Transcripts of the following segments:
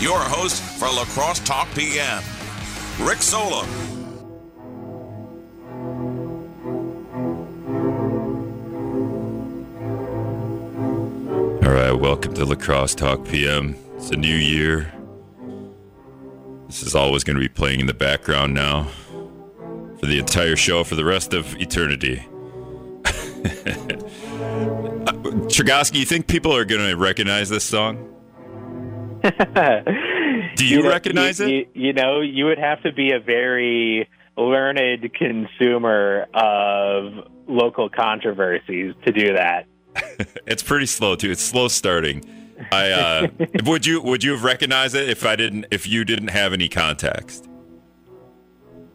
your host for La Crosse Talk PM, Rick Solem. All right, welcome to La Crosse Talk PM. It's a new year. This is always going to be playing in the background now for the entire show for the rest of eternity. Uh, Chergosky, you think people are going to recognize this song? Do you, know, recognize you, it? You, you know, you would have to be a very learned consumer of local controversies to do that. it's pretty slow too. It's slow starting. I uh, would you would you have recognized it if I didn't if you didn't have any context?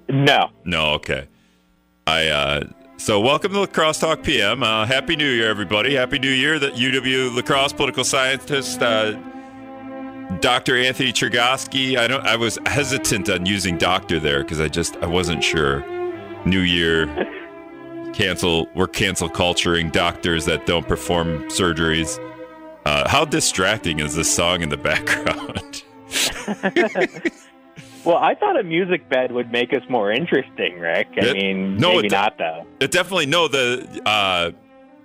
No. No, okay. I uh so welcome to La Crosse Talk PM. Uh, Happy New Year, everybody. Happy New Year. That UW La Crosse political scientist uh, Dr. Anthony Chergosky. I don't. I was hesitant on using doctor there because I just I wasn't sure. New Year, cancel. We're cancel culturing doctors that don't perform surgeries. Uh, how distracting is this song in the background? well, I thought a music bed would make us more interesting, Rick. I It- mean, no, maybe it- not though. It definitely no the uh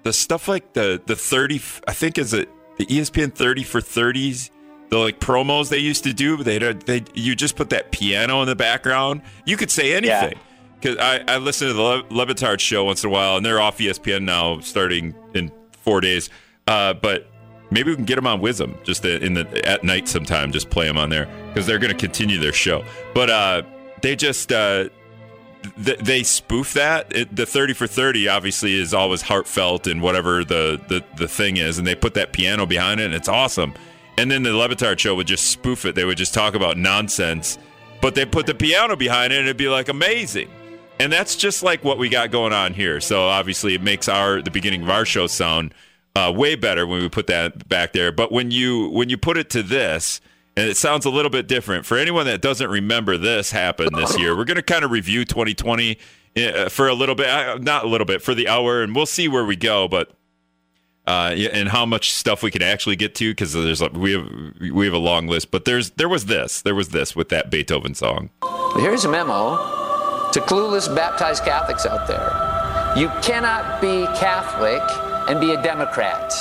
the stuff like the the 30 I think is it the ESPN 30 for 30s the like promos they used to do they they you just put that piano in the background you could say anything cuz I I listen to the Le- Levitard show once in a while and they're off ESPN now starting in 4 days uh but maybe we can get them on WIZM just in the at night sometime just play them on there cuz they're going to continue their show but uh they just uh th- they spoof that. It, the 30 for 30 obviously is always heartfelt and whatever the, the, the thing is. And they put that piano behind it and it's awesome. And then the Le Batard show would just spoof it. They would just talk about nonsense, but they put the piano behind it and it'd be like amazing. And that's just like what we got going on here. So obviously it makes our the beginning of our show sound uh, way better when we put that back there. But when you when you put it to this, and it sounds a little bit different for anyone that doesn't remember this happened this year. We're going to kind of review 2020 uh, for a little bit, uh, not a little bit, for the hour, and we'll see where we go. But uh, and how much stuff we can actually get to because there's we have we have a long list. But there's there was this there was this with that Beethoven song. Here's a memo to clueless baptized Catholics out there. You cannot be Catholic and be a Democrat,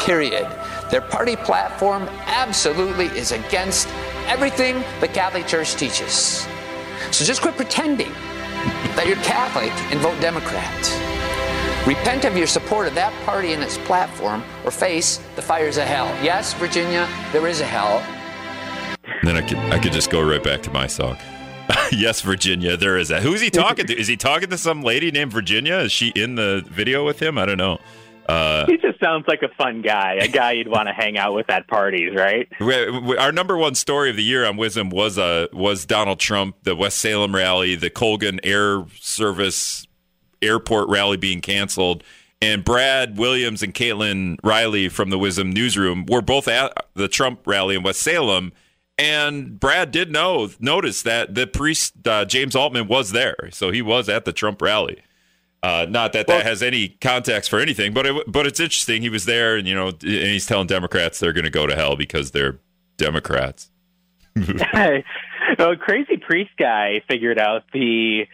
period. Their party platform absolutely is against everything the Catholic Church teaches. So just quit pretending that you're Catholic and vote Democrat. Repent of your support of that party and its platform or face the fires of hell. Yes, Virginia, there is a hell. And then I could I could just go right back to my song. yes, Virginia, there is a. Who's he talking to? Is he talking to some lady named Virginia? Is she in the video with him? I don't know. Uh, He just sounds like a fun guy, a guy you'd want to hang out with at parties, right? we- we- our number one story of the year on WIZM was uh, was Donald Trump, the West Salem rally, the Colgan Air Service airport rally being canceled, and Brad Williams and Caitlin Riley from the WIZM newsroom were both at the Trump rally in West Salem. And Brad did know notice that the priest uh, James Altman was there, so he was at the Trump rally. Uh, not that that has any context for anything, but it, but it's interesting. He was there, and you know, and he's telling Democrats they're going to go to hell because they're Democrats. oh, crazy priest guy figured out the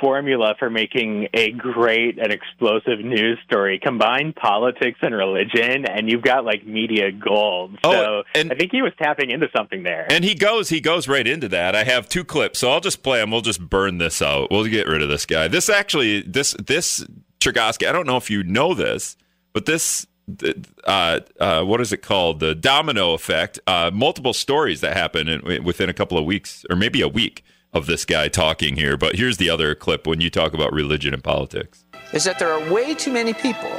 formula for making a great and explosive news story. Combine politics and religion, and you've got like media gold. Oh, So and- I think he was tapping into something there. And he goes, he goes right into that. I have two clips, so I'll just play them. We'll just burn this out. We'll get rid of this guy. This actually, this this Chergosky. I don't know if you know this, but this, uh, uh, what is it called? The domino effect. Uh, multiple stories that happen in, within a couple of weeks, or maybe a week of this guy talking here. But here's the other clip when you talk about religion and politics. is that there are way too many people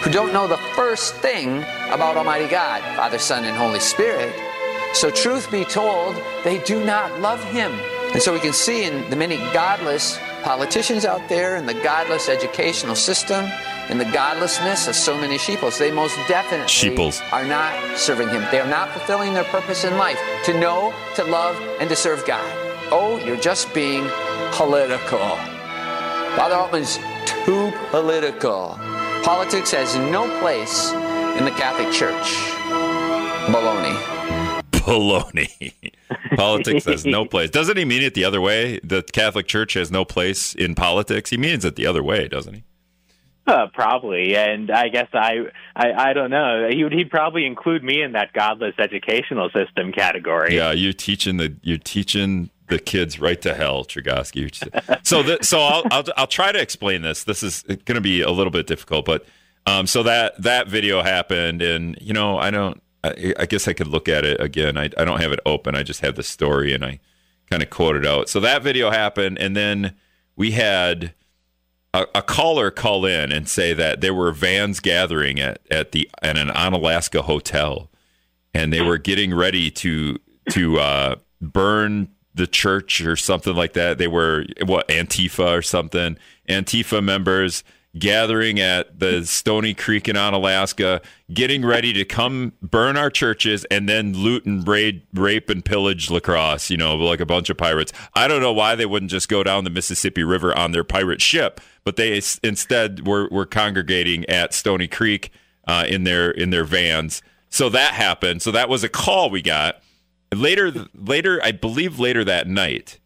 who don't know the first thing about Almighty God, Father, Son, and Holy Spirit. So, truth be told, they do not love Him. And so we can see in the many godless politicians out there, in the godless educational system, in the godlessness of so many sheeples, they most definitely Sheeples. are not serving Him. They are not fulfilling their purpose in life to know, to love, and to serve God. Oh, you're just being political. Father Altman's too political. Politics has no place in the Catholic Church. Baloney. Baloney. politics has no place. Doesn't he mean it the other way? The Catholic Church has no place in politics. He means it the other way, doesn't he? Uh, probably, and I guess I, I I don't know. He would he'd probably include me in that godless educational system category. Yeah, you're teaching the you're teaching the kids right to hell, Chergosky. So the, so I'll, I'll I'll try to explain this. This is going to be a little bit difficult, but um, so that that video happened, and you know I don't. I, I guess I could look at it again. I I don't have it open. I just have the story, and I kind of quoted out. So that video happened, and then we had a, a, caller call in and say that there were vans gathering at, at the at an Onalaska hotel, and they were getting ready to to uh, burn the church or something like that. They were what Antifa or something. Antifa members gathering at the Stony Creek in Onalaska, getting ready to come burn our churches and then loot and raid, rape and pillage La Crosse, you know, like a bunch of pirates. I don't know why they wouldn't just go down the Mississippi River on their pirate ship, but they instead were, were congregating at Stony Creek uh, in their in their vans. So that happened. So that was a call we got. Later, later, I believe later that night,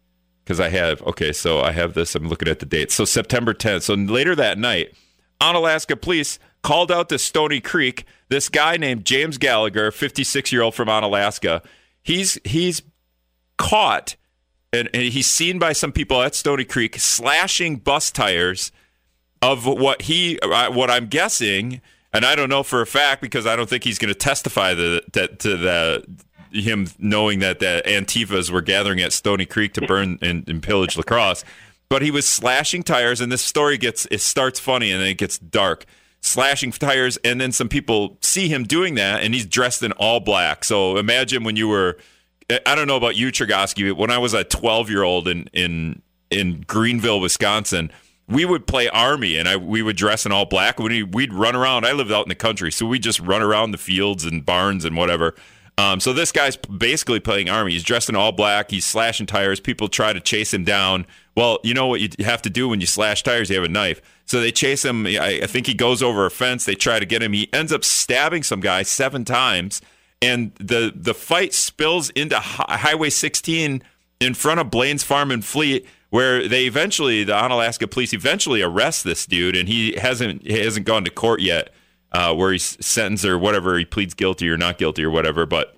because I have okay, so I have this. I'm looking at the date. So September 10th. So later that night, Onalaska police called out to Stony Creek. This guy named James Gallagher, 56 year old from Onalaska, he's he's caught and, and he's seen by some people at Stony Creek slashing bus tires of what he uh, what I'm guessing. And I don't know for a fact because I don't think he's going to testify the, that, to the him knowing that the Antifas were gathering at Stony Creek to burn and, and pillage La Crosse. But he was slashing tires, and this story gets it starts funny and then it gets dark. Slashing tires, and then some people see him doing that, and he's dressed in all black. So imagine when you were, I don't know about you, Chergosky, but when I was a 12 year old in in in Greenville, Wisconsin, we would play army and I we would dress in all black. We'd, we'd run around. I lived out in the country, so we just run around the fields and barns and whatever. Um, so this guy's basically playing army. He's dressed in all black. He's slashing tires. People try to chase him down. Well, you know what you have to do when you slash tires? You have a knife. So they chase him. I, I think he goes over a fence. They try to get him. He ends up stabbing some guy seven times, and the the fight spills into Highway 16 in front of Blaine's Farm and Fleet, where they eventually the Onalaska police eventually arrest this dude, and he hasn't he hasn't gone to court yet uh, where he's sentenced or whatever, he pleads guilty or not guilty or whatever. But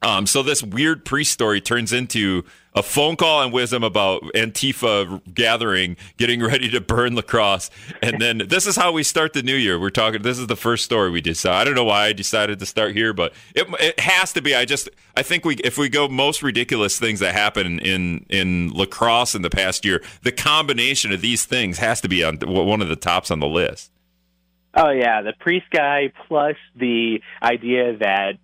um, so this weird priest story turns into a phone call and WIZM about Antifa gathering, getting ready to burn La Crosse, and then this is how we start the new year. We're talking. This is the first story we did. So I don't know why I decided to start here, but it, it has to be. I just I think we if we go most ridiculous things that happen in in La Crosse in the past year, the combination of these things has to be on one of the tops on the list. Oh yeah, the priest guy plus the idea that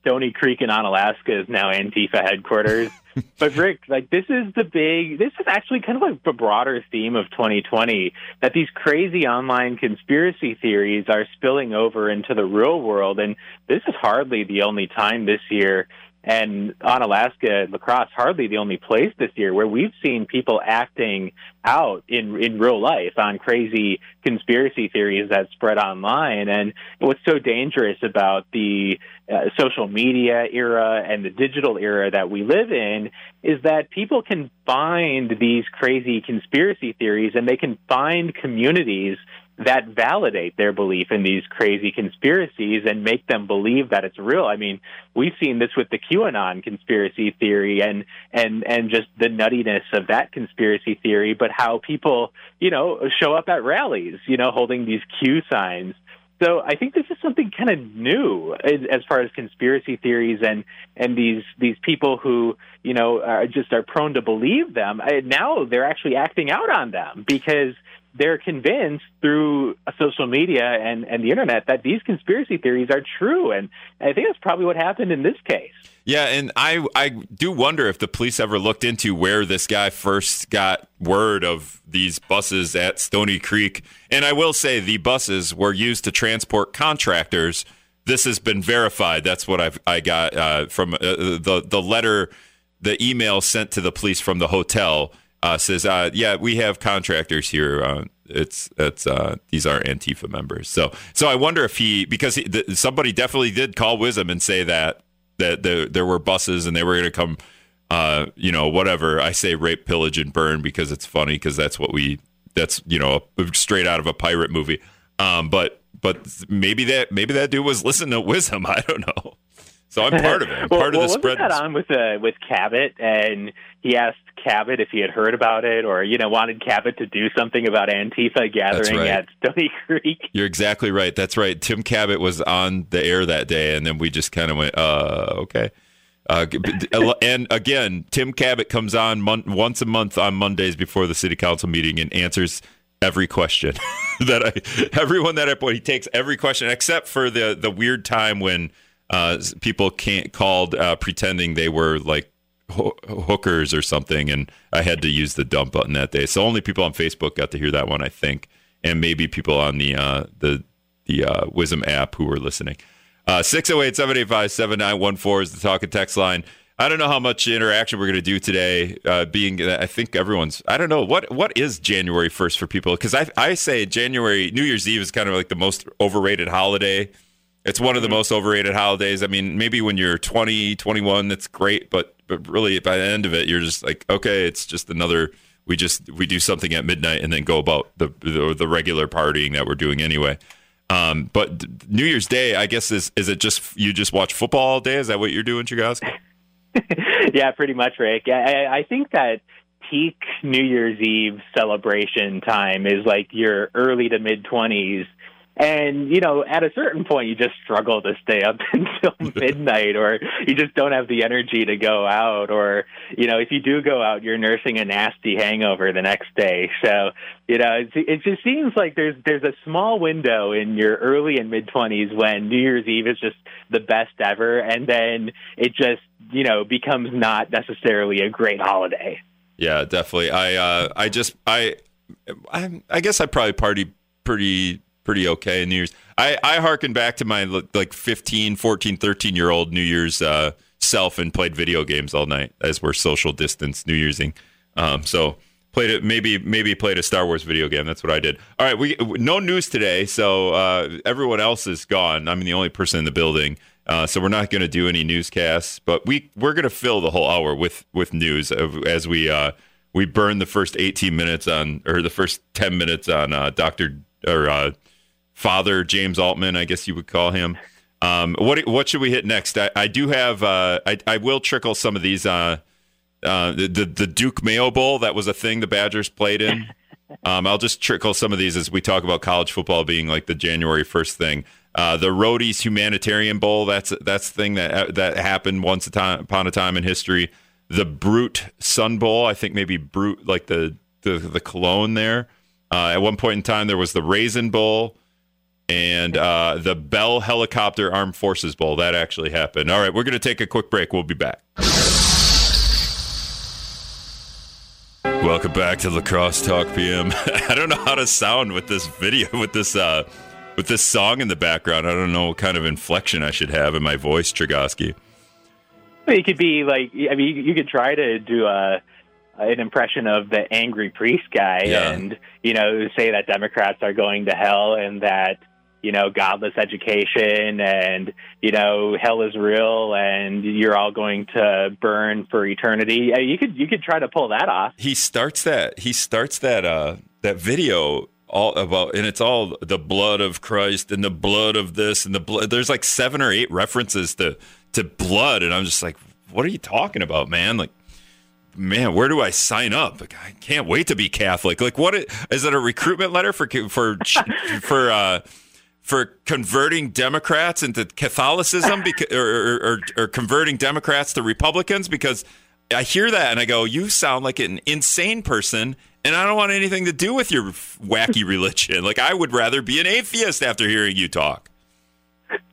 Stony Creek in Onalaska is now Antifa headquarters. but Rick, like this is the big this is actually kind of like the broader theme of 2020 that these crazy online conspiracy theories are spilling over into the real world and this is hardly the only time this year and Onalaska, Crosse hardly the only place this year where we've seen people acting out in in real life on crazy conspiracy theories that spread online. And what's so dangerous about the uh, social media era and the digital era that we live in is that people can find these crazy conspiracy theories and they can find communities that validate their belief in these crazy conspiracies and make them believe that it's real. I mean, we've seen this with the QAnon conspiracy theory and and and just the nuttiness of that conspiracy theory, but how people, you know, show up at rallies, you know, holding these Q signs. So I think this is something kind of new as far as conspiracy theories and and these these people who you know are just are prone to believe them. Now they're actually acting out on them because they're convinced through social media and, and the internet that these conspiracy theories are true. And I think that's probably what happened in this case. Yeah, and I I do wonder if the police ever looked into where this guy first got word of these buses at Stony Creek. And I will say the buses were used to transport contractors. This has been verified. That's what I've I got uh, from uh, the the letter, the email sent to the police from the hotel uh, says, uh, "Yeah, we have contractors here. Uh, it's it's uh, these are Antifa members." So so I wonder if he because he, the, somebody definitely did call WIZM and say that that there, there were buses and they were going to come, uh, you know, whatever. I say rape, pillage, and burn because it's funny because that's what we that's you know straight out of a pirate movie. Um, but but maybe that maybe that dude was listening to WIZM. I don't know. So I'm part of it. I'm well, part well, the spread. that on with uh, with Kabat, and he asked Kabat if he had heard about it, or you know, wanted Kabat to do something about Antifa gathering right. at Stony Creek. You're exactly right. That's right. Tim Kabat was on the air that day, and then we just kind of went, uh, okay. Uh, and again, Tim Kabat comes on mon- once a month on Mondays before the city council meeting and answers every question that I, everyone that I put, he takes every question except for the the weird time when uh, people can't called uh, pretending they were like ho- hookers or something, and I had to use the dump button that day. So only people on Facebook got to hear that one, I think, and maybe people on the uh, the the uh, WIZM app who were listening. Uh, 608 785 7914 is the talk and text line. I don't know how much interaction we're going to do today. Uh, being, I think everyone's. I don't know what what is January first for people because I I say January New Year's Eve is kind of like the most overrated holiday. It's one of the most overrated holidays. I mean, maybe when you're 20, 21, that's great, but but really by the end of it, you're just like, okay, it's just another. We just we do something at midnight and then go about the the, the regular partying that we're doing anyway. Um, but New Year's Day, I guess is is it just you just watch football all day? Is that what you're doing, Chergosky? yeah, pretty much, Rick. I, I think that peak New Year's Eve celebration time is like your early to mid twenties. And, you know, at a certain point, you just struggle to stay up until midnight, or you just don't have the energy to go out. Or, you know, if you do go out, you're nursing a nasty hangover the next day. So, you know, it, it just seems like there's there's a small window in your early and mid 20s when New Year's Eve is just the best ever. And then it just, you know, becomes not necessarily a great holiday. Yeah, definitely. I uh, I just I, I I guess I probably party pretty pretty okay in New Year's. I, I harken back to my like 15, 14, 13 year old New Year's uh, self and played video games all night as we're social distance New Year'sing. Um, so played it maybe maybe played a Star Wars video game. That's what I did. All right, we no news today, so uh, everyone else is gone. I'm the only person in the building. Uh, so we're not going to do any newscasts, but we we're going to fill the whole hour with with news as we uh, we burn the first 18 minutes on or the first 10 minutes on uh, Doctor or uh, Father James Altman, I guess you would call him. Um, what what should we hit next? I, I do have uh, I I will trickle some of these. Uh, uh, the, the the Duke Mayo Bowl that was a thing the Badgers played in. Um, I'll just trickle some of these as we talk about college football being like the January first thing. Uh, the Roady's Humanitarian Bowl that's that's the thing that that happened once a time, upon a time in history. The Brut Sun Bowl, I think maybe Brute like the the the cologne there. Uh, at one point in time, there was the Raisin Bowl and uh, the Bell Helicopter Armed Forces Bowl. That actually happened. All right, we're going to take a quick break. We'll be back. Welcome back to La Crosse Talk PM. I don't know how to sound with this video, with this uh, with this song in the background. I don't know what kind of inflection I should have in my voice, Chergosky. It could be like, I mean, you could try to do a an impression of the angry priest guy, Yeah. and you know, say that Democrats are going to hell and that you know godless education and you know hell is real and you're all going to burn for eternity. Uh, You could you could try to pull that off. he starts that he starts that uh that video all about and it's all the blood of Christ and the blood of this and the blood there's like seven or eight references to to blood and I'm just like what are you talking about man like man where do I sign up like, I can't wait to be Catholic like what it, is it a recruitment letter for for for uh for converting Democrats into Catholicism or, or, or, or converting Democrats to Republicans because I hear that and I go, you sound like an insane person and I don't want anything to do with your wacky religion. Like I would rather be an atheist after hearing you talk.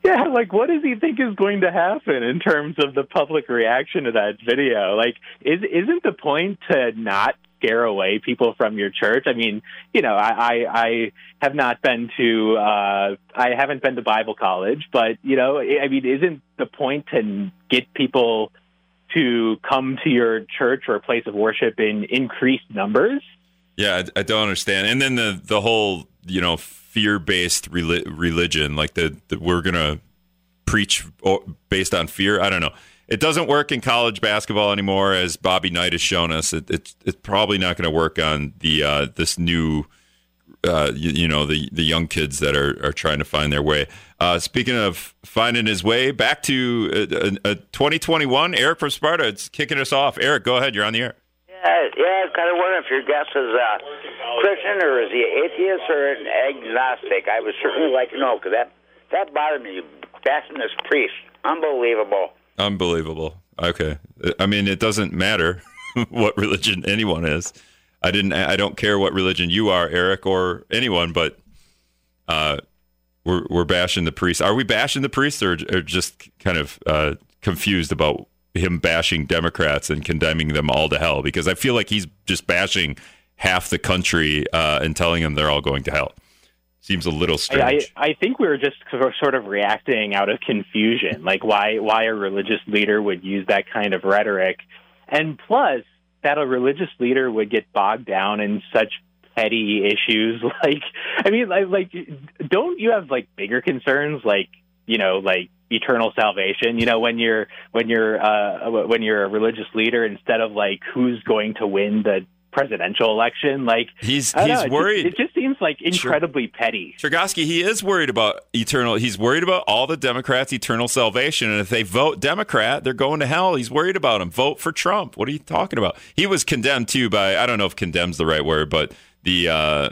Yeah, like what does he think is going to happen in terms of the public reaction to that video? Like, is isn't the point to not scare away people from your church? I mean, you know, I I, I have not been to uh, I haven't been to Bible college, but you know, I mean, isn't the point to get people to come to your church or place of worship in increased numbers? Yeah, I, I don't understand. And then the the whole you know fear based reli- religion, like the, the we're gonna preach based on fear. I don't know. It doesn't work in college basketball anymore, as Bobby Knight has shown us. It, it's it's probably not going to work on the uh, this new, uh, you, you, know, the the young kids that are are trying to find their way. Uh, speaking of finding his way back to uh, uh, 2021, Eric from Sparta, it's kicking us off. Eric, go ahead. You're on the air. Yeah, yeah. I was kind of wondering if your guest is uh, Christian or is he an atheist or an agnostic. I would certainly like to know because that that bothered me. This priest, unbelievable. Unbelievable. Okay, I mean it doesn't matter what religion anyone is. I didn't. I don't care what religion you are, Eric, or anyone, but uh, we're we're bashing the priest. Are we bashing the priest, or, or just kind of uh, confused about him bashing Democrats and condemning them all to hell? Because I feel like he's just bashing half the country uh, and telling them they're all going to hell. Seems a little strange. I, I, think we were just sort of reacting out of confusion, like why why a religious leader would use that kind of rhetoric, and plus that a religious leader would get bogged down in such petty issues. Like, I mean, like, like don't you have like bigger concerns, like you know, like eternal salvation you know when you're when you're uh when you're a religious leader instead of like who's going to win the presidential election. Like he's he's know, worried. It just, it just, seems like incredibly petty. Chergosky, he is worried about eternal. He's worried about all the Democrats' eternal salvation, and if they vote Democrat, they're going to hell. He's worried about them. Vote for Trump. What are you talking about? He was condemned too by I don't know if condemns the right word, but the uh,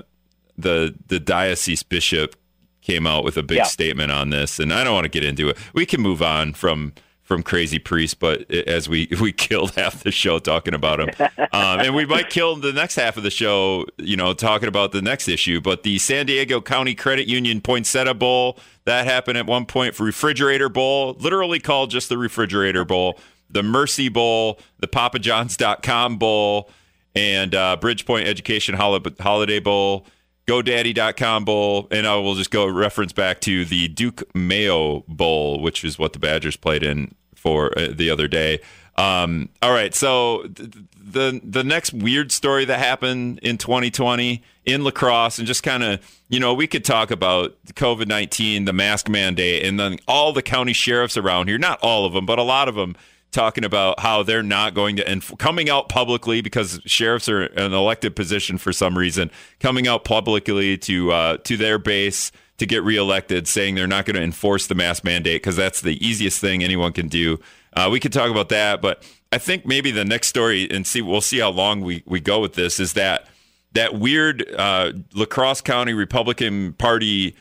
the the diocese bishop came out with a big yeah. statement on this, and I don't want to get into it. We can move on from from Crazy Priest, but as we we killed half the show talking about him, um, and we might kill the next half of the show, you know, talking about the next issue. But the San Diego County Credit Union Poinsettia Bowl that happened at one point. For Refrigerator Bowl, literally called just the Refrigerator Bowl, the Mercy Bowl, the PapaJohns.com Bowl, and uh, Bridgepoint Education Holiday Bowl. GoDaddy.com Bowl, and I will just go reference back to the Duke Mayo Bowl, which is what the Badgers played in for uh, the other day. Um, all right, so th- the the next weird story that happened in 2020 in La Crosse, and just kind of you know we could talk about COVID 19, the mask mandate, and then all the county sheriffs around here. Not all of them, but a lot of them talking about how they're not going to and coming out publicly because sheriffs are an elected position for some reason coming out publicly to uh, to their base to get reelected saying they're not going to enforce the mask mandate because that's the easiest thing anyone can do. Uh, we could talk about that but i think maybe the next story and see we'll see how long we, we go with this is that that weird uh, La Crosse county republican party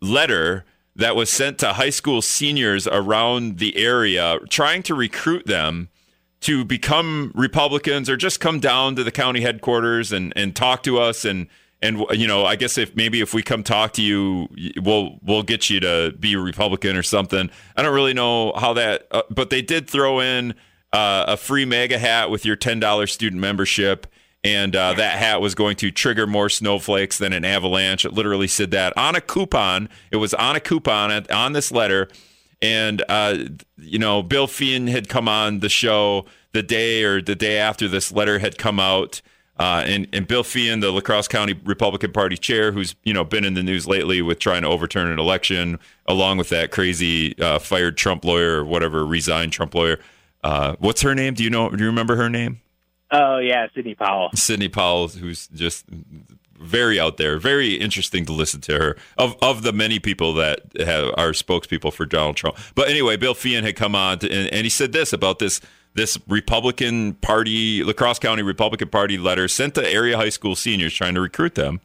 letter that was sent to high school seniors around the area, trying to recruit them to become Republicans or just come down to the county headquarters and, and talk to us and and you know I guess if maybe if we come talk to you we'll we'll get you to be a Republican or something. I don't really know how that, uh, but they did throw in uh, a free MAGA hat with your ten dollars student membership and uh, that hat was going to trigger more snowflakes than an avalanche. It literally said that on a coupon. It was on a coupon on this letter, and uh, you know, Bill Feehan had come on the show the day or the day after this letter had come out. Uh, and, and Bill Feehan, the La Crosse County Republican Party chair, who's you know been in the news lately with trying to overturn an election, along with that crazy uh, fired Trump lawyer or whatever resigned Trump lawyer. Uh, what's her name? Do you know? Do you remember her name? Oh yeah, Sidney Powell. Sidney Powell, who's just very out there, very interesting to listen to her. Of of the many people that have, are spokespeople for Donald Trump. But anyway, Bill Feehan had come on to, and, and he said this about this this Republican Party, La Crosse County Republican Party letter sent to area high school seniors trying to recruit them.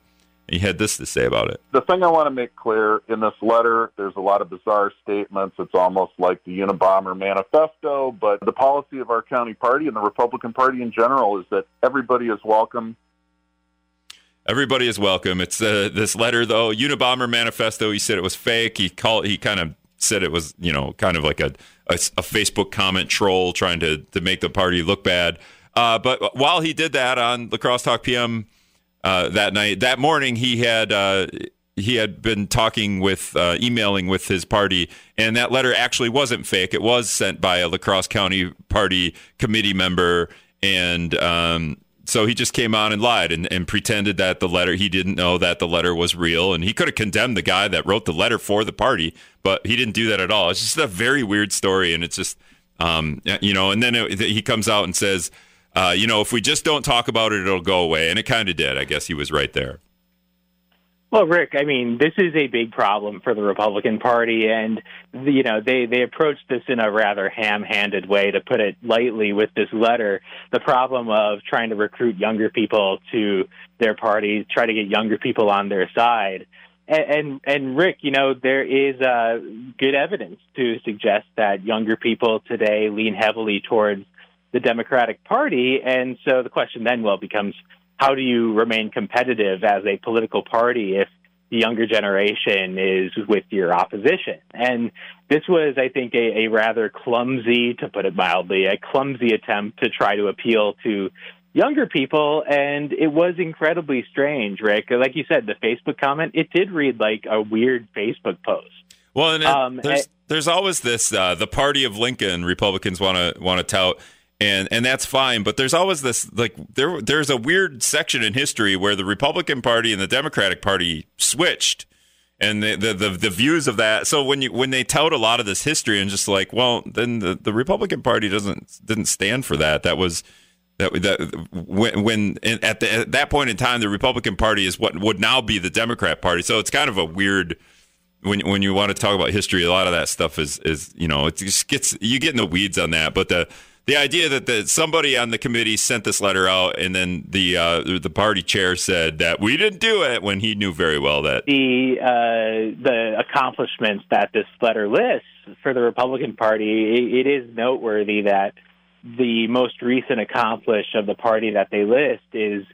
He had this to say about it. The thing I want to make clear in this letter, there's a lot of bizarre statements. It's almost like the Unabomber manifesto, but the policy of our county party and the Republican Party in general is that everybody is welcome. Everybody is welcome. It's uh, this letter, though. Unabomber manifesto. He said it was fake. He called. He kind of said it was, you know, kind of like a, a, a Facebook comment troll trying to to make the party look bad. Uh, but while he did that on La Crosse Talk PM uh, that night. That morning, he had uh, he had been talking with uh, emailing with his party, and that letter actually wasn't fake. It was sent by a La Crosse County Party committee member, and um, so he just came on and lied and, and pretended that the letter he didn't know that the letter was real, and he could have condemned the guy that wrote the letter for the party, but he didn't do that at all. It's just a very weird story, and it's just um, you know, and then it, he comes out and says, uh, you know, if we just don't talk about it, it'll go away, and it kind of did. I guess he was right there. Well, Rick, I mean, this is a big problem for the Republican Party, and you know they they approached this in a rather ham-handed way, to put it lightly, with this letter. The problem of trying to recruit younger people to their party, try to get younger people on their side, and and, and Rick, you know, there is uh, good evidence to suggest that younger people today lean heavily towards the Democratic Party, and so the question then well becomes how do you remain competitive as a political party if the younger generation is with your opposition? And this was, I think, a, a rather clumsy, to put it mildly, a clumsy attempt to try to appeal to younger people, and it was incredibly strange, Rick. Like you said, the Facebook comment, it did read like a weird Facebook post. Well, and it, um, there's, there's always this uh, the party of Lincoln Republicans want to want to tout and and that's fine but there's always this like there there's a weird section in history where the Republican Party and the Democratic Party switched and the, the the, the views of that so when you when they tout a lot of this history and just like well then the, the Republican Party doesn't didn't stand for that. That was that that when, when at, the, at that point in time the Republican Party is what would now be the Democrat Party so it's kind of a weird when when you want to talk about history a lot of that stuff is is you know it just gets you get in the weeds on that but the the idea that the, somebody on the committee sent this letter out and then the uh, the party chair said that we didn't do it when he knew very well that the uh, the accomplishments that this letter lists for the Republican Party it, it is noteworthy that the most recent accomplishment of the party that they list is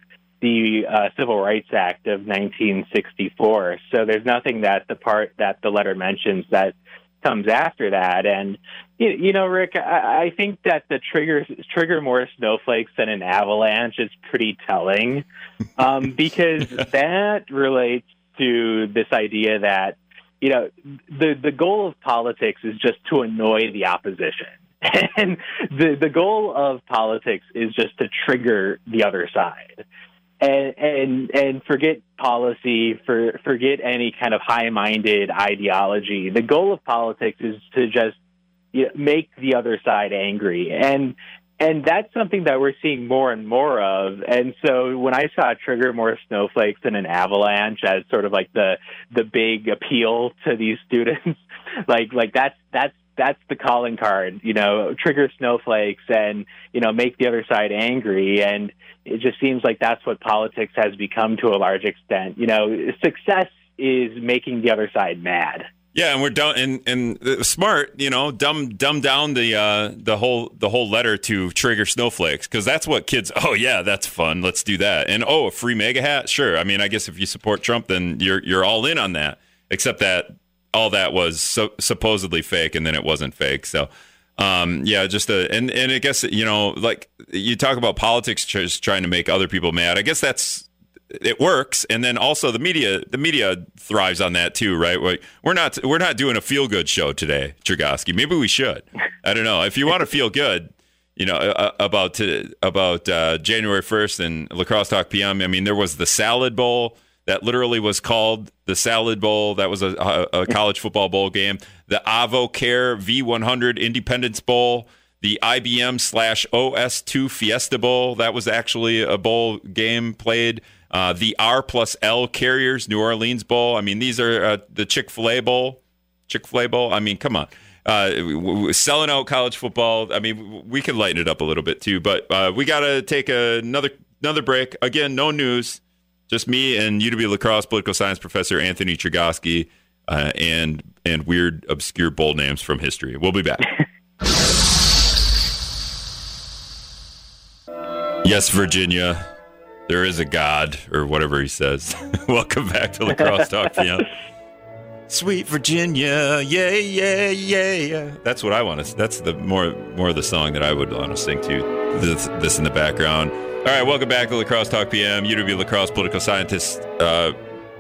the uh, Civil Rights Act of 1964. So there's nothing that the part that the letter mentions that comes after that. And you, know, Rick, I, I think that the trigger trigger more snowflakes than an avalanche is pretty telling, um, because that relates to this idea that you know the the goal of politics is just to annoy the opposition. And the the goal of politics is just to trigger the other side and and and forget policy, for forget any kind of high-minded ideology. The goal of politics is to just you know, make the other side angry, and and that's something that we're seeing more and more of. And so when I saw trigger more snowflakes than an avalanche as sort of like the the big appeal to these students, like like that's that's that's the calling card, you know, trigger snowflakes and, you know, make the other side angry. And it just seems like that's what politics has become to a large extent. You know, success is making the other side mad. Yeah, and we're dumb and and smart, you know, dumb dumb down the uh, the whole the whole letter to trigger snowflakes because that's what kids. Oh yeah, that's fun. Let's do that. And oh, a free MAGA hat, sure. I mean, I guess if you support Trump, then you're you're all in on that. Except that all that was so, supposedly fake, and then it wasn't fake. So, um, yeah, just a and and I guess you know, like you talk about politics, just trying to make other people mad. I guess that's it works, and then also the media, the media thrives on that too, right? We're not we're not doing a feel good show today, Chergosky. Maybe we should. I don't know. If you want to feel good, you know about about uh, January first and La Crosse talk PM. I mean, there was the salad bowl that literally was called the Salad Bowl. That was a, a, college football bowl game. The AdvoCare V100 Independence Bowl. The IBM slash OS2 Fiesta Bowl. That was actually a bowl game played. Uh, the R plus L Carriers New Orleans Bowl. I mean, these are uh, the Chick fil A Bowl. Chick fil A Bowl. I mean, come on. Uh, selling out college football. I mean, we can lighten it up a little bit too, but uh, we got to take another another break. Again, no news. Just me and UW La Crosse political science professor Anthony Chergosky uh, and and weird obscure bowl names from history. We'll be back. yes, Virginia, there is a God or whatever he says. Welcome back to La Crosse Talk PM. Sweet Virginia, yeah, yeah, yeah, yeah. That's what I want to. That's the more more of the song that I would want to sing to. This, this in the background. All right, welcome back to La Crosse Talk PM. UW La Crosse political scientist uh,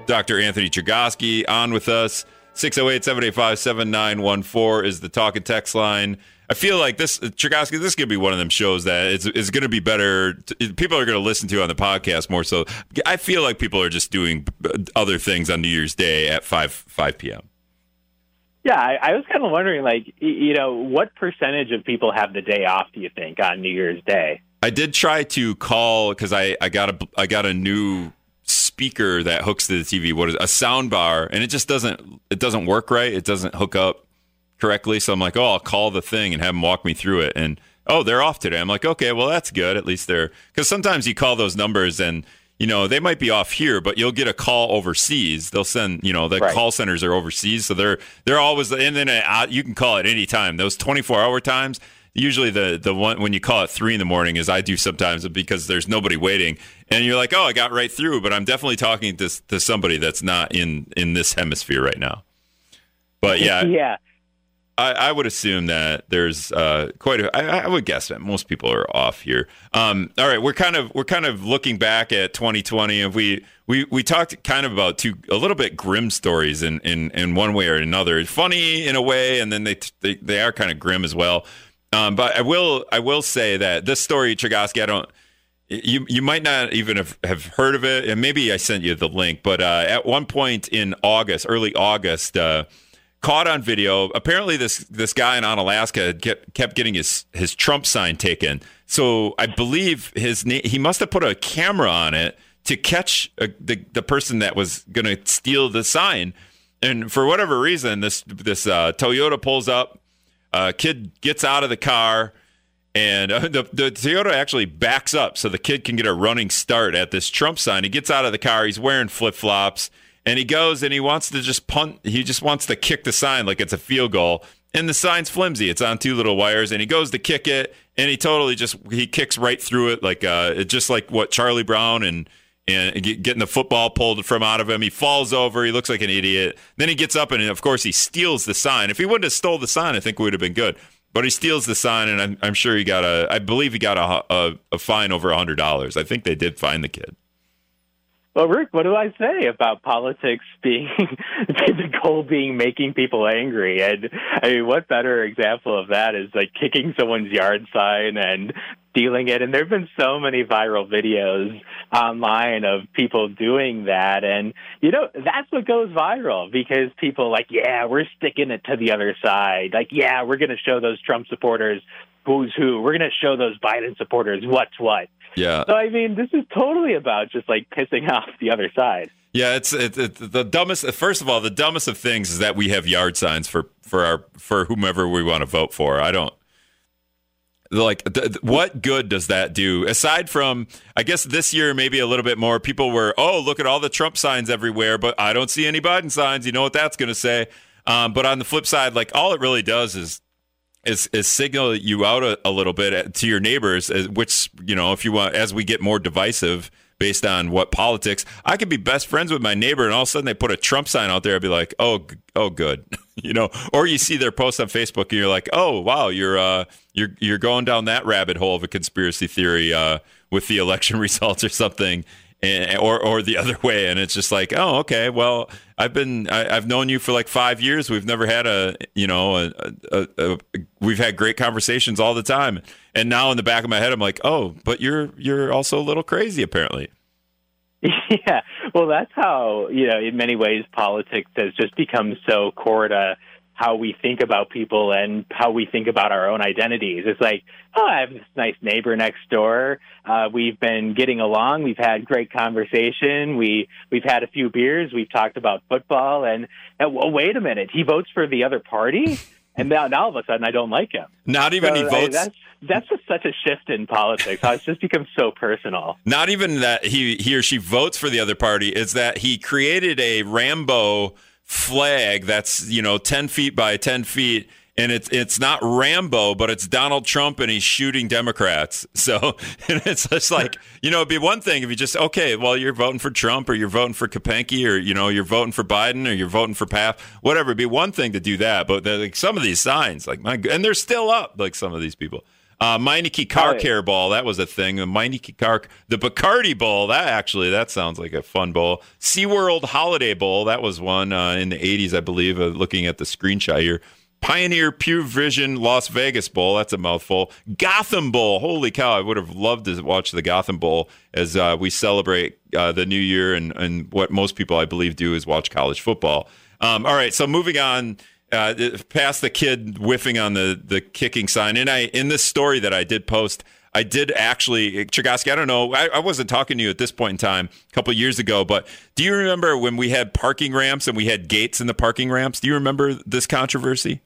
Dr. Anthony Chergosky on with us. 608 785 7914 is the talk and text line. I feel like this, Chergosky, this to be one of them shows that it's, it's going to be better. People are going to listen to on the podcast more so. I feel like people are just doing other things on New Year's Day at 5, 5 p.m. Yeah, I, I was kind of wondering, like, you know, what percentage of people have the day off? Do you think on New Year's Day? I did try to call because I, I got a I got a new speaker that hooks to the TV. What is it? a sound bar, and it just doesn't it doesn't work right. It doesn't hook up correctly. So I'm like, oh, I'll call the thing and have them walk me through it. And oh, they're off today. I'm like, okay, well that's good. At least they're because sometimes you call those numbers and you know they might be off here, but you'll get a call overseas. They'll send you know the Right. call centers are overseas, so they're they're always in and then uh, you can call at any time. Those 24 hour times. Usually the the one when you call at three in the morning is I do sometimes because there's nobody waiting and you're like oh I got right through but I'm definitely talking to to somebody that's not in in this hemisphere right now. But yeah, yeah. I, I would assume that there's uh, quite a. I, I would guess that most people are off here. Um, all right, we're kind of we're kind of looking back at 2020, and we we we talked kind of about two a little bit grim stories in in, in one way or another. Funny in a way, and then they they, they are kind of grim as well. Um, but I will I will say that this story, Chergosky, I don't. You you might not even have, have heard of it, and maybe I sent you the link. But uh, at one point in August, early August, uh, caught on video. Apparently, this this guy in Alaska kept kept getting his his Trump sign taken. So I believe his name. He must have put a camera on it to catch uh, the the person that was going to steal the sign. And for whatever reason, this this uh, Toyota pulls up. Uh, kid gets out of the car. And uh, the, the Toyota actually backs up so the kid can get a running start at this Trump sign. He gets out of the car. He's wearing flip flops and he goes and he wants to just punt. He just wants to kick the sign like it's a field goal. And the sign's flimsy. It's on two little wires. And he goes to kick it and he totally just he kicks right through it like uh, just like what Charlie Brown and and getting the football pulled from out of him. He falls over. He looks like an idiot. Then he gets up and of course he steals the sign. If he wouldn't have stole the sign, I think it would have been good. But he steals the sign, and I'm, I'm sure he got a. I believe he got a a, a fine over hundred dollars. I think they did fine the kid. Well, Rick, what do I say about politics being the goal being making people angry? And I mean, what better example of that is like kicking someone's yard sign and stealing it? And there have been so many viral videos online of people doing that. And, you know, that's what goes viral because people like, yeah, we're sticking it to the other side. Like, yeah, we're going to show those Trump supporters who's who. We're going to show those Biden supporters what's what. Yeah, So I mean, this is totally about just like pissing off the other side. yeah. It's it, it, the dumbest. First of all, the dumbest of things is that we have yard signs for for our for whomever we want to vote for. I don't like th- th- what good does that do? Aside from i guess this year maybe a little bit more people were oh look at all the trump signs everywhere but i don't see any biden signs. You know what that's going to say? Um, but on the flip side like all it really does is is, is signal you out a, a little bit to your neighbors, which you know, if you want, as we get more divisive based on what politics, I could be best friends with my neighbor, and all of a sudden they put a Trump sign out there. I'd be like, oh, oh, good, you know. Or you see their post on Facebook, and you're like, oh, wow, you're uh, you're you're going down that rabbit hole of a conspiracy theory uh, with the election results or something. And, or or the other way, and it's just like, oh, okay. Well, I've been I, I've known you for like five years. We've never had a you know a, a, a we've had great conversations all the time. And now in the back of my head, I'm like, oh, but you're you're also a little crazy apparently. Yeah, well, that's how you know. In many ways, politics has just become so core to how we think about people and how we think about our own identities. It's like, oh, I have this nice neighbor next door. Uh, we've been getting along. We've had great conversation. We we've had a few beers. We've talked about football. And, and well, wait a minute, he votes for the other party, and now, now all of a sudden I don't like him. Not even So, he I- votes. that's that's just such a shift in politics. How it's just become so personal. not even that he he or she votes for the other party is that he created a Rambo flag that's you know ten feet by ten feet, and it's it's not Rambo, but it's Donald Trump, and he's shooting Democrats. So and it's just like you know, it'd be one thing if you just okay, well, you're voting for Trump, or you're voting for Kapenki, or you know, you're voting for Biden, or you're voting for Paf, whatever. It'd be one thing to do that, but like some of these signs, like my, and they're still up, like some of these people. Uh, Meineke Car yeah. Care Ball, that was a thing. The Meineke Car, the Bacardi Bowl, that actually, that sounds like a fun bowl. SeaWorld Holiday Bowl, that was one uh, in the 80s, I believe, uh, looking at the screenshot here. Pioneer Pure Vision Las Vegas Bowl, that's a mouthful. Gotham Bowl, holy cow, I would have loved to watch the Gotham Bowl as uh, we celebrate uh, the new year and, and what most people, I believe, do is watch college football. Um, all right, so moving on uh, past the kid whiffing on the the kicking sign, and I in this story that I did post, I did actually Chergosky. I don't know, I, I wasn't talking to you at this point in time a couple years ago, but do you remember when we had parking ramps and we had gates in the parking ramps? Do you remember this controversy?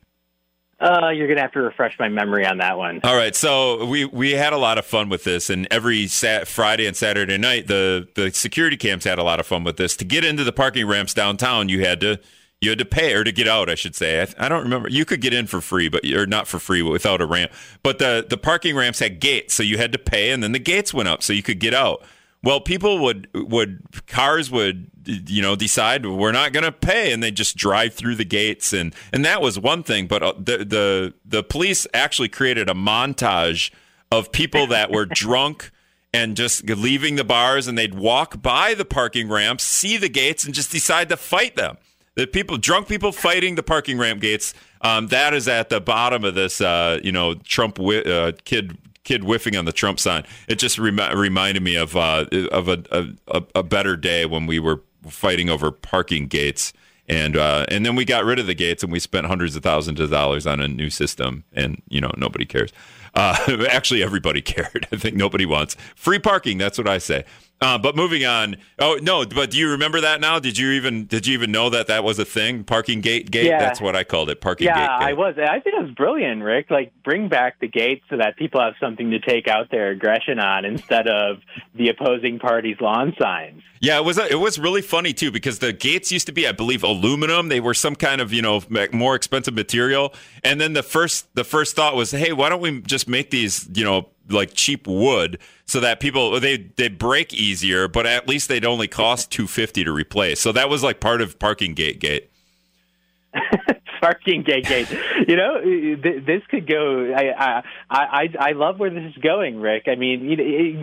Uh, you're gonna have to refresh my memory on that one. All right, so we we had a lot of fun with this, and every sat- Friday and Saturday night, the the security cams had a lot of fun with this. To get into the parking ramps downtown, you had to you had to pay or to get out. I should say. I, I don't remember. You could get in for free, but or not for free, but without a ramp. But the the parking ramps had gates, so you had to pay, and then the gates went up, so you could get out. Well, people would would cars would you know decide we're not going to pay, and they just drive through the gates, and and that was one thing. But uh, the the the police actually created a montage of people that were drunk and just leaving the bars, and they'd walk by the parking ramps, see the gates, and just decide to fight them. The people, drunk people fighting the parking ramp gates. Um, that is at the bottom of this, uh, you know, Trump uh, kid kid whiffing on the Trump sign. It just remi- reminded me of uh, of a, a a better day when we were fighting over parking gates. And uh, and then we got rid of the gates, and we spent hundreds of thousands of dollars on a new system, and you know nobody cares. Uh, actually, everybody cared. I think nobody wants free parking. That's what I say. Uh, but moving on. Oh no! But do you remember that now? Did you even did you even know that that was a thing? Parking gate gate. Yeah. That's what I called it. Parking Yeah, gate. gate. I was. I think it was brilliant, Rick. Like, bring back the gates so that people have something to take out their aggression on instead of the opposing party's lawn signs. Yeah, it was it was really funny too because the gates used to be, I believe, aluminum. They were some kind of you know more expensive material, and then the first the first thought was, hey, why don't we just make these you know like cheap wood so that people they they break easier, but at least they'd only cost two fifty to replace. So that was like part of parking gate gate. Parking gate gate. You know, th- this could go. I, I I I love where this is going, Rick. I mean,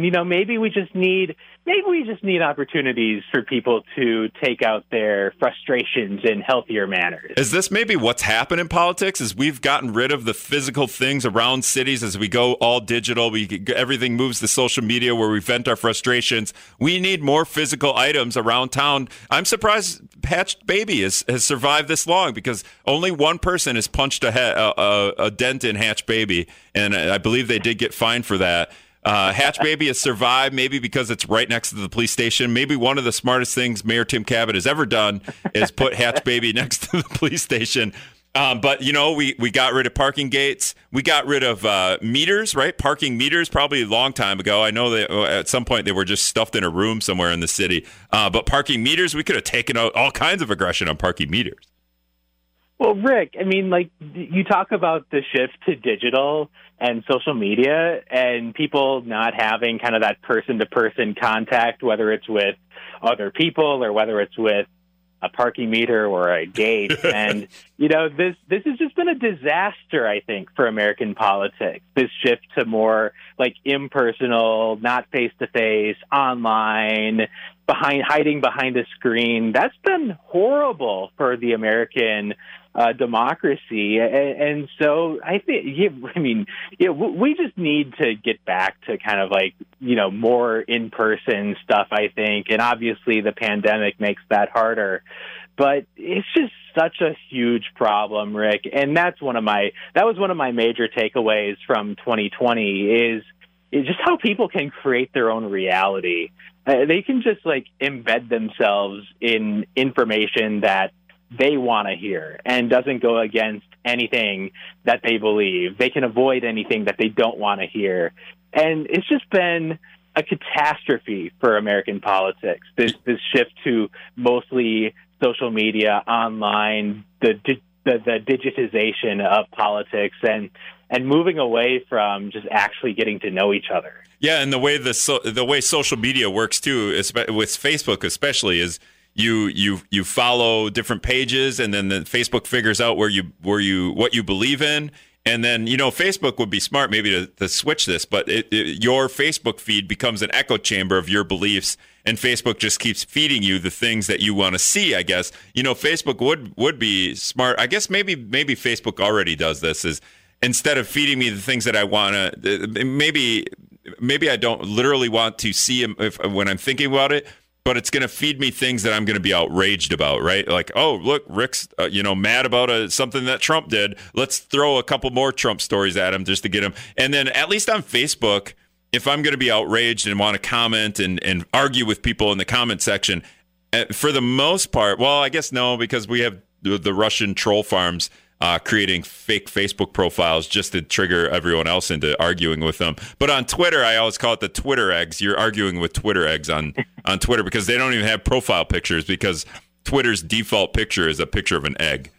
you know, maybe we just need maybe we just need opportunities for people to take out their frustrations in healthier manners. Is this maybe what's happened in politics? Is we've gotten rid of the physical things around cities as we go all digital. We everything moves to social media where we vent our frustrations. We need more physical items around town. I'm surprised Hatched Baby has, has survived this long because only one person has punched a, a, a dent in Hatch Baby, and I believe they did get fined for that. Uh, Hatch Baby has survived, maybe because it's right next to the police station. Maybe one of the smartest things Mayor Tim Kabat has ever done is put Hatch Baby next to the police station. Um, but you know, we we got rid of parking gates. We got rid of uh, meters, right? Parking meters, probably a long time ago. I know that uh, at some point they were just stuffed in a room somewhere in the city. Uh, but parking meters, we could have taken out all kinds of aggression on parking meters. Well, Rick, I mean, like you talk about the shift to digital and social media and people not having kind of that person to person contact, whether it's with other people or whether it's with a parking meter or a gate. and, you know, this, this has just been a disaster, I think, for American politics. This shift to more like impersonal, not face to face, online, behind, hiding behind a screen. That's been horrible for the American uh, democracy. And, and so I think, yeah, I mean, yeah, we just need to get back to kind of like, you know, more in person stuff, I think. And obviously the pandemic makes that harder. But it's just such a huge problem, Rick. And that's one of my, that was one of my major takeaways from 2020 is, is just how people can create their own reality. Uh, they can just like embed themselves in information that they want to hear and doesn't go against anything that they believe. They can avoid anything that they don't want to hear. And it's just been a catastrophe for American politics. This this shift to mostly social media, online, the the, the digitization of politics and and moving away from just actually getting to know each other. Yeah, and the way the so, the way social media works too, with Facebook especially, is you you you follow different pages, and then the Facebook figures out where you where you what you believe in, And then, you know, Facebook would be smart maybe to, to switch this, but it, it, your Facebook feed becomes an echo chamber of your beliefs, and Facebook just keeps feeding you the things that you want to see. I guess you know Facebook would would be smart. I guess maybe maybe Facebook already does this. Is instead of feeding me the things that I want to, maybe maybe I don't literally want to see if, when I'm thinking about it, but it's going to feed me things that I'm going to be outraged about, right? Like, oh, look, Rick's, uh, you know, mad about a, something that Trump did. Let's throw a couple more Trump stories at him just to get him. And then at least on Facebook, if I'm going to be outraged and want to comment and, and argue with people in the comment section, uh, for the most part, well, I guess no, because we have the, the Russian troll farms uh, creating fake Facebook profiles just to trigger everyone else into arguing with them. But on Twitter, I always call it the Twitter eggs. You're arguing with Twitter eggs on on Twitter because they don't even have profile pictures because Twitter's default picture is a picture of an egg.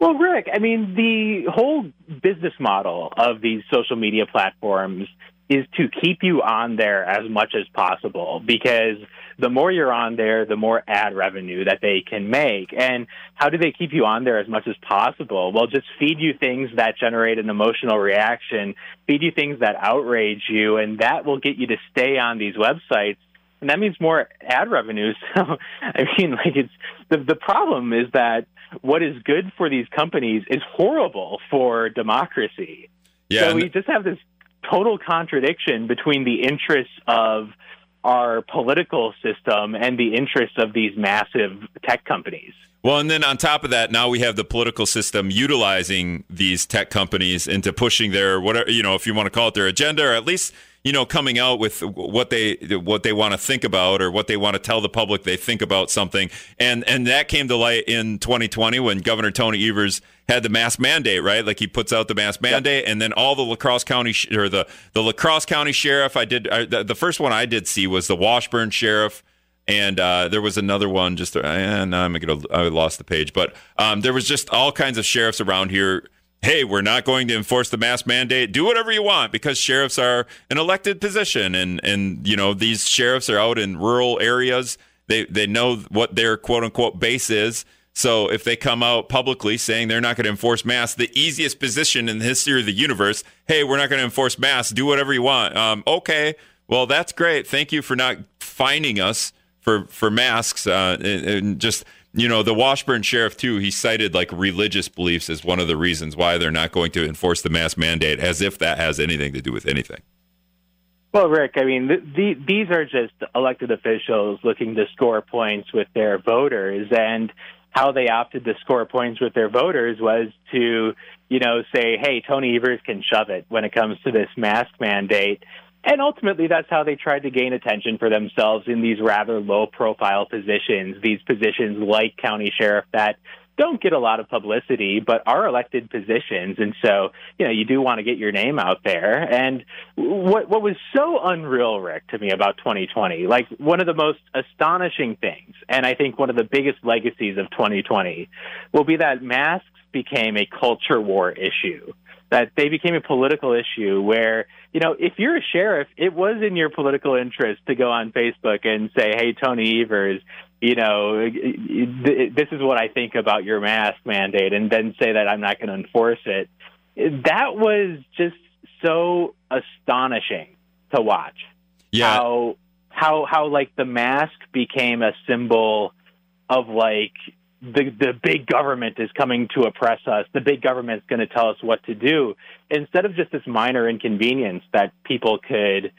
Well, Rick, I mean, the whole business model of these social media platforms is to keep you on there as much as possible because the more you're on there, the more ad revenue that they can make. And how do they keep you on there as much as possible? Well, just feed you things that generate an emotional reaction, feed you things that outrage you, and that will get you to stay on these websites. And that means more ad revenue. So, I mean, like it's the the problem is that what is good for these companies is horrible for democracy. Yeah, so we just have this total contradiction between the interests of our political system and the interests of these massive tech companies. Well, and then on top of that, now we have the political system utilizing these tech companies into pushing their whatever you know, if you want to call it their agenda, or at least you know, coming out with what they what they want to think about or what they want to tell the public they think about something, and and that came to light in 2020 when Governor Tony Evers had the mask mandate, right? Like he puts out the mask mandate, yep. and then all the La Crosse County sh- or the the La Crosse County sheriff. I did I, the, the first one I did see was the Washburn sheriff and uh, there was another one just uh, and I'm gonna I lost the page, but um, there was just all kinds of sheriffs around here hey, we're not going to enforce the mask mandate. Do whatever you want because sheriffs are an elected position, and and you know these sheriffs are out in rural areas. They they know what their quote unquote base is. So if they come out publicly saying they're not going to enforce masks, the easiest position in the history of the universe, hey, we're not going to enforce masks. Do whatever you want. Um, okay, well that's great. Thank you for not fining us for for masks uh, and, and just you know, the Washburn sheriff, too, he cited like religious beliefs as one of the reasons why they're not going to enforce the mask mandate, as if that has anything to do with anything. Well, Rick, I mean, the, these are just elected officials looking to score points with their voters, and how they opted to score points with their voters was to, you know, say, hey, Tony Evers can shove it when it comes to this mask mandate. And ultimately, that's how they tried to gain attention for themselves in these rather low profile positions, these positions like county sheriff that don't get a lot of publicity, but are elected positions. And so, you know, you do want to get your name out there. And what, what was so unreal, Rick, to me about 2020, like one of the most astonishing things, and I think one of the biggest legacies of 2020 will be that masks became a culture war issue that they became a political issue where, you know, if you're a sheriff, it was in your political interest to go on Facebook and say, hey, Tony Evers, you know, this is what I think about your mask mandate, and then say that I'm not going to enforce it. That was just so astonishing to watch. Yeah. How, how, how like the mask became a symbol of like the the big government is coming to oppress us. The big government is going to tell us what to do instead of just this minor inconvenience that people could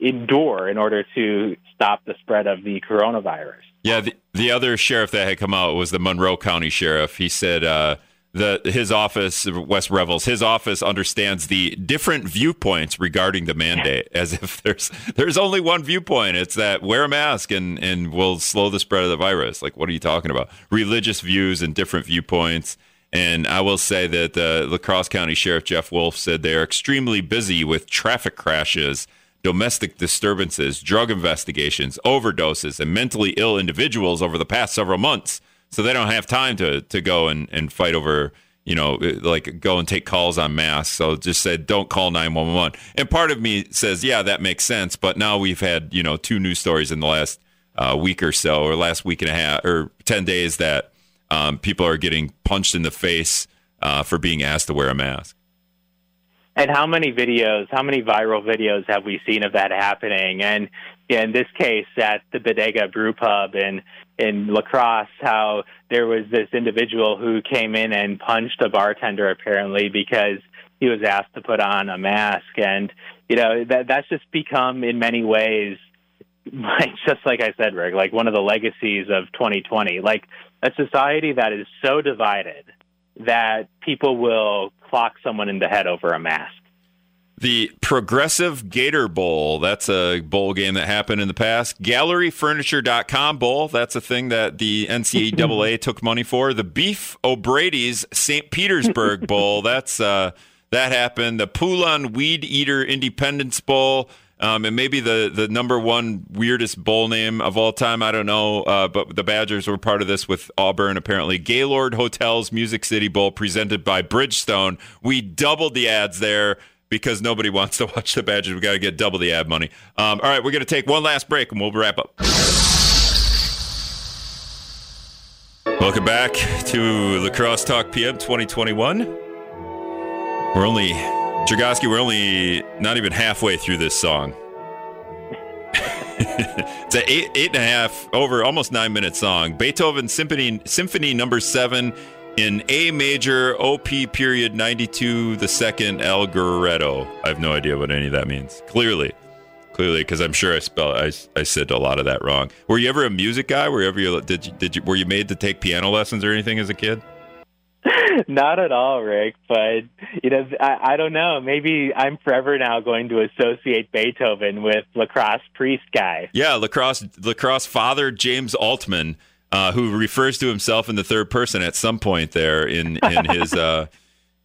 endure in order to stop the spread of the coronavirus. Yeah, the, the other sheriff that had come out was the Monroe County sheriff. He said uh, the his office, Wes Revels, his office understands the different viewpoints regarding the mandate, as if there's there's only one viewpoint. It's that wear a mask and and we'll slow the spread of the virus. Like, what are you talking about? Religious views and different viewpoints. And I will say that uh, La Crosse County Sheriff Jeff Wolf said they are extremely busy with traffic crashes, domestic disturbances, drug investigations, overdoses, and mentally ill individuals over the past several months. So they don't have time to to go and, and fight over you know like go and take calls on masks so just said don't call 911 and part of me says yeah that makes sense. But now we've had you know two news stories in the last uh, week or so or last week and a half or 10 days that um, people are getting punched in the face uh, for being asked to wear a mask And how many videos, how many viral videos have we seen of that happening? And in this case, at the Bodega Brew Pub in in La Crosse, how there was this individual who came in and punched a bartender apparently because he was asked to put on a mask, and you know that that's just become in many ways like just like I said, Rick, like one of the legacies of 2020, like a society that is so divided that people will clock someone in the head over a mask. The Progressive Gator Bowl, that's a bowl game that happened in the past. GalleryFurniture.com Bowl, that's a thing that the NCAA took money for. The Beef O'Brady's St. Petersburg Bowl, that's uh, that happened. The Poulan Weed Eater Independence Bowl, um, and maybe the, the number one weirdest bowl name of all time. I don't know, uh, but the Badgers were part of this with Auburn, apparently. Gaylord Hotels Music City Bowl presented by Bridgestone. We doubled the ads there because nobody wants to watch the Badgers. We got to get double the ad money. Um, all right, we're going to take one last break and we'll wrap up. Welcome back to La Crosse Talk PM 2021. We're only Chergosky, we're only not even halfway through this song. it's an eight, eight and a half, over almost nine minute song. Beethoven Symphony, Symphony Number Seven in A major, OP period 92, the second Allegretto. I have no idea what any of that means. Clearly, clearly, because I'm sure I spell I, I said a lot of that wrong. Were you ever a music guy? Were you ever did you, did you were you made to take piano lessons or anything as a kid? Not at all, Rick. But you know, I, I don't know. Maybe I'm forever now going to associate Beethoven with La Crosse priest guy. Yeah, La Crosse lacrosse father James Altman, uh, who refers to himself in the third person at some point there in in his uh,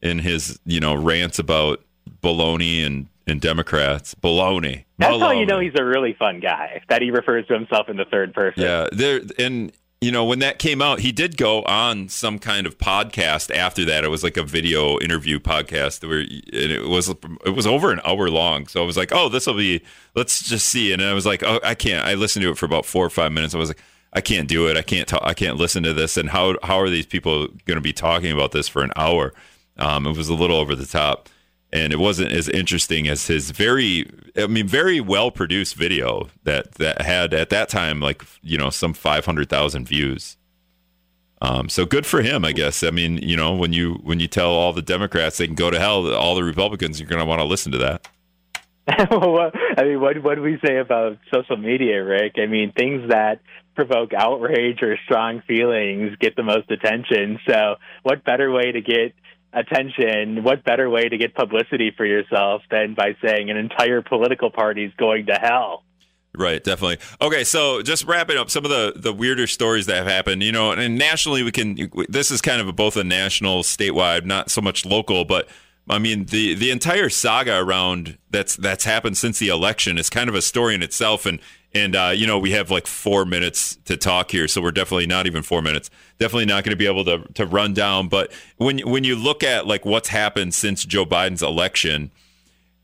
in his you know rants about baloney and and Democrats. Baloney. That's baloney. how you know he's a really fun guy. That he refers to himself in the third person. Yeah, there and you know, when that came out, he did go on some kind of podcast after that. It was like a video interview podcast where and it was it was over an hour long. So I was like, oh, this will be. Let's just see. And I was like, oh, I can't. I listened to it for about four or five minutes. I was like, I can't do it. I can't talk. I can't listen to this. And how how are these people going to be talking about this for an hour? Um, it was a little over the top and it wasn't as interesting as his very i mean very well produced video that that had at that time like you know some 500,000 views um, so good for him i guess i mean you know when you when you tell all the democrats they can go to hell all the republicans you're going to want to listen to that I mean, what what do we say about social media, Rick? I mean, things that provoke outrage or strong feelings get the most attention. So, what better way to get attention, what better way to get publicity for yourself than by saying an entire political party is going to hell? Right, definitely. Okay, so just wrapping up some of the the weirder stories that have happened, you know, and nationally we can this is kind of both a national, statewide, not so much local, but I mean the the entire saga around that's that's happened since the election is kind of a story in itself and and uh, you know we have like four minutes to talk here, so we're definitely not even four minutes. Definitely not going to be able to to run down. But when when you look at like what's happened since Joe Biden's election,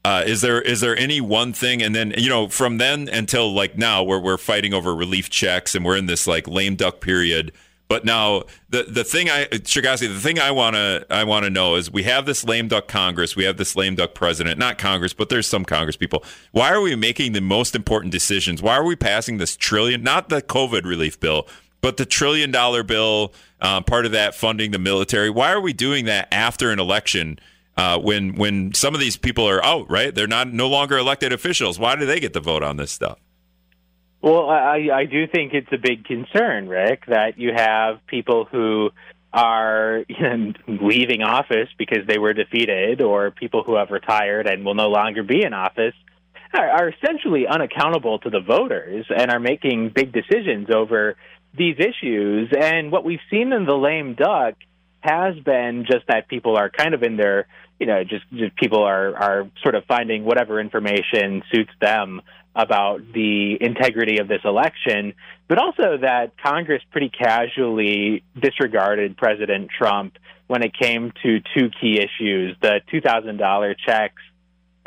uh, is there is there any one thing? And then you know from then until like now, where we're fighting over relief checks and we're in this like lame duck period but now the the thing I Chergosky, the thing I wanna I wanna know is we have this lame duck Congress, we have this lame duck president, not Congress, but there's some Congress people. Why are we making the most important decisions? Why are we passing this trillion, not the COVID relief bill, but the trillion dollar bill, um, part of that funding the military? Why are we doing that after an election? Uh, when when some of these people are out, right? They're not no longer elected officials. Why do they get the vote on this stuff? Well, I, I do think it's a big concern, Rick, that you have people who are you know, leaving office because they were defeated, or people who have retired and will no longer be in office, are, are essentially unaccountable to the voters and are making big decisions over these issues. And what we've seen in the lame duck has been just that people are kind of in their, you know, just, just people are are sort of finding whatever information suits them about the integrity of this election, but also that Congress pretty casually disregarded President Trump when it came to two key issues the $2,000 checks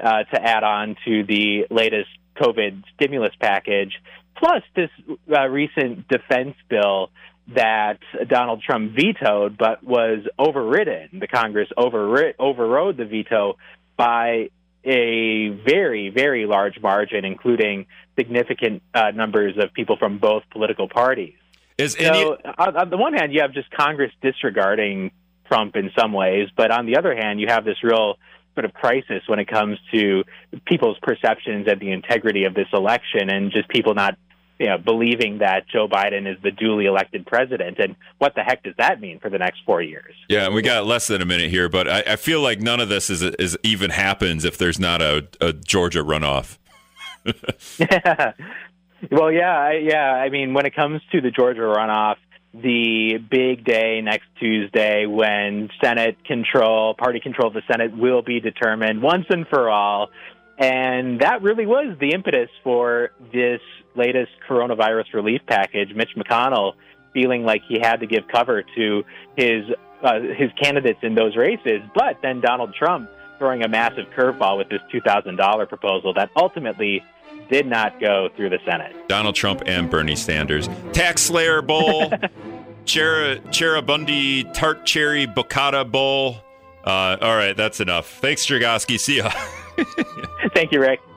uh, to add on to the latest COVID stimulus package, plus this uh, recent defense bill that Donald Trump vetoed but was overridden. The Congress overri- overrode the veto by a very, very large margin, including significant uh, numbers of people from both political parties. Is So, any, on, on the one hand, you have just Congress disregarding Trump in some ways, but on the other hand, you have this real sort of crisis when it comes to people's perceptions and the integrity of this election, and just people not, you know, believing that Joe Biden is the duly elected president. And what the heck does that mean for the next four years? yeah, we got less than a minute here, but I, I feel like none of this is, is even happens if there's not a, a Georgia runoff. yeah. well, yeah, yeah. I mean, when it comes to the Georgia runoff, the big day next Tuesday when Senate control, party control of the Senate will be determined once and for all. And that really was the impetus for this latest coronavirus relief package. Mitch McConnell feeling like he had to give cover to his uh, his candidates in those races, but then Donald Trump throwing a massive curveball with this two thousand dollar proposal that ultimately did not go through the Senate. Donald Trump and Bernie Sanders. Tax Slayer Bowl, Chera, Cheribundi Tart Cherry Bocata Bowl. Uh, all right, that's enough. Thanks, Chergosky. See ya. Thank you, Rick.